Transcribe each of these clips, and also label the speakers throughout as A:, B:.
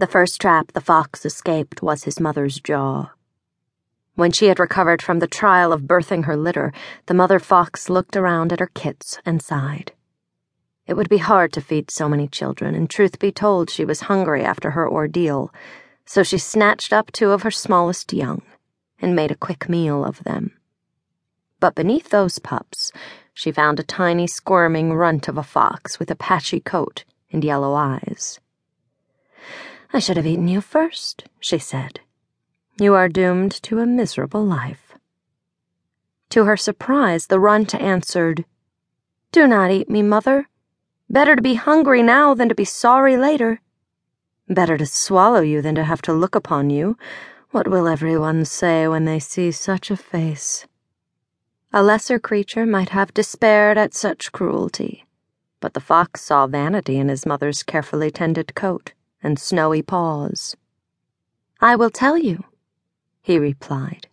A: The first trap the fox escaped was his mother's jaw. When she had recovered from the trial of birthing her litter, the mother fox looked around at her kits and sighed. It would be hard to feed so many children, and truth be told, she was hungry after her ordeal, so she snatched up two of her smallest young and made a quick meal of them. But beneath those pups, she found a tiny squirming runt of a fox with a patchy coat and yellow eyes. I should have eaten you first, she said. You are doomed to a miserable life. To her surprise, the runt answered, Do not eat me, mother. Better to be hungry now than to be sorry later. Better to swallow you than to have to look upon you. What will everyone say when they see such a face? A lesser creature might have despaired at such cruelty, but the fox saw vanity in his mother's carefully tended coat and snowy paws. I will tell you, he replied.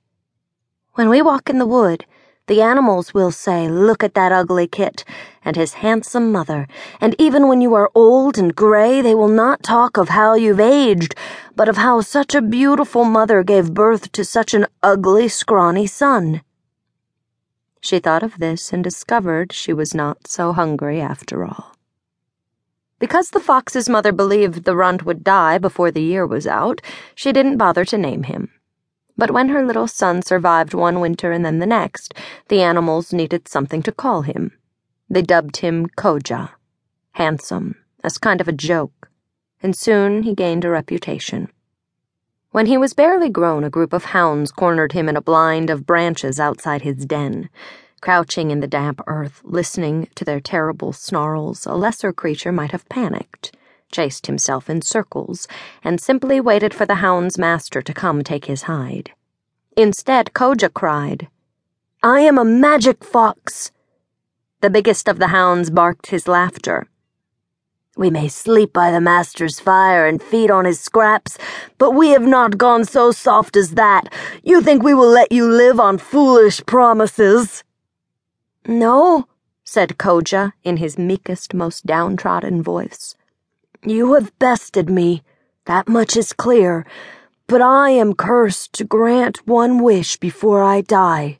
A: When we walk in the wood, the animals will say, Look at that ugly kit and his handsome mother, and even when you are old and gray, they will not talk of how you've aged, but of how such a beautiful mother gave birth to such an ugly, scrawny son. She thought of this and discovered she was not so hungry after all. Because the fox's mother believed the runt would die before the year was out, she didn't bother to name him. But when her little son survived one winter and then the next, the animals needed something to call him. They dubbed him Koja, handsome, as kind of a joke, and soon he gained a reputation. When he was barely grown, a group of hounds cornered him in a blind of branches outside his den. Crouching in the damp earth, listening to their terrible snarls, a lesser creature might have panicked, chased himself in circles, and simply waited for the hound's master to come take his hide. Instead, Koja cried, I am a magic fox. The biggest of the hounds barked his laughter. We may sleep by the master's fire and feed on his scraps, but we have not gone so soft as that. You think we will let you live on foolish promises? No, said Koja in his meekest, most downtrodden voice. You have bested me, that much is clear, but I am cursed to grant one wish before I die.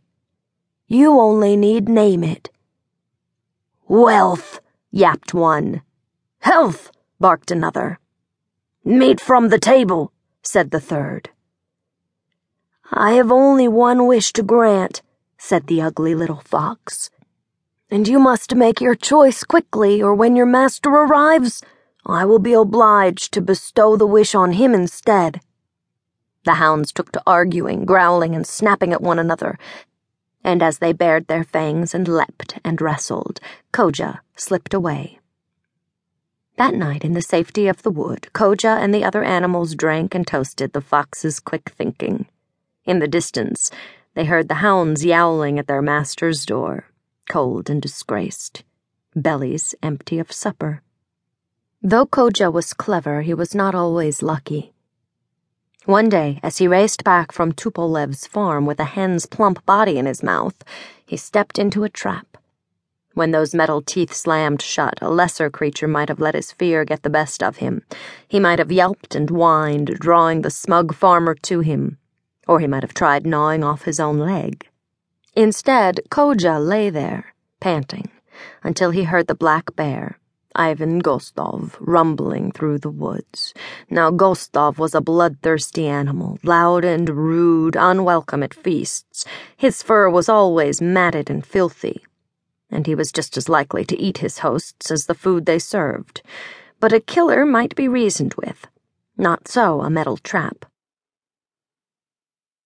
A: You only need name it. Wealth, yapped one. Health, barked another. Meat from the table, said the third. I have only one wish to grant, said the ugly little fox. And you must make your choice quickly, or when your master arrives, I will be obliged to bestow the wish on him instead. The hounds took to arguing, growling, and snapping at one another, and as they bared their fangs and leapt and wrestled, Koja slipped away. That night, in the safety of the wood, Koja and the other animals drank and toasted the fox's quick thinking. In the distance, they heard the hounds yowling at their master's door cold and disgraced, bellies empty of supper. Though Koja was clever, he was not always lucky. One day, as he raced back from Tupolev's farm with a hen's plump body in his mouth, he stepped into a trap. When those metal teeth slammed shut, a lesser creature might have let his fear get the best of him. He might have yelped and whined, drawing the smug farmer to him, or he might have tried gnawing off his own leg. Instead, Koja lay there, panting, until he heard the black bear, Ivan Gostov, rumbling through the woods. Now, Gostov was a bloodthirsty animal, loud and rude, unwelcome at feasts. His fur was always matted and filthy, and he was just as likely to eat his hosts as the food they served. But a killer might be reasoned with. Not so a metal trap.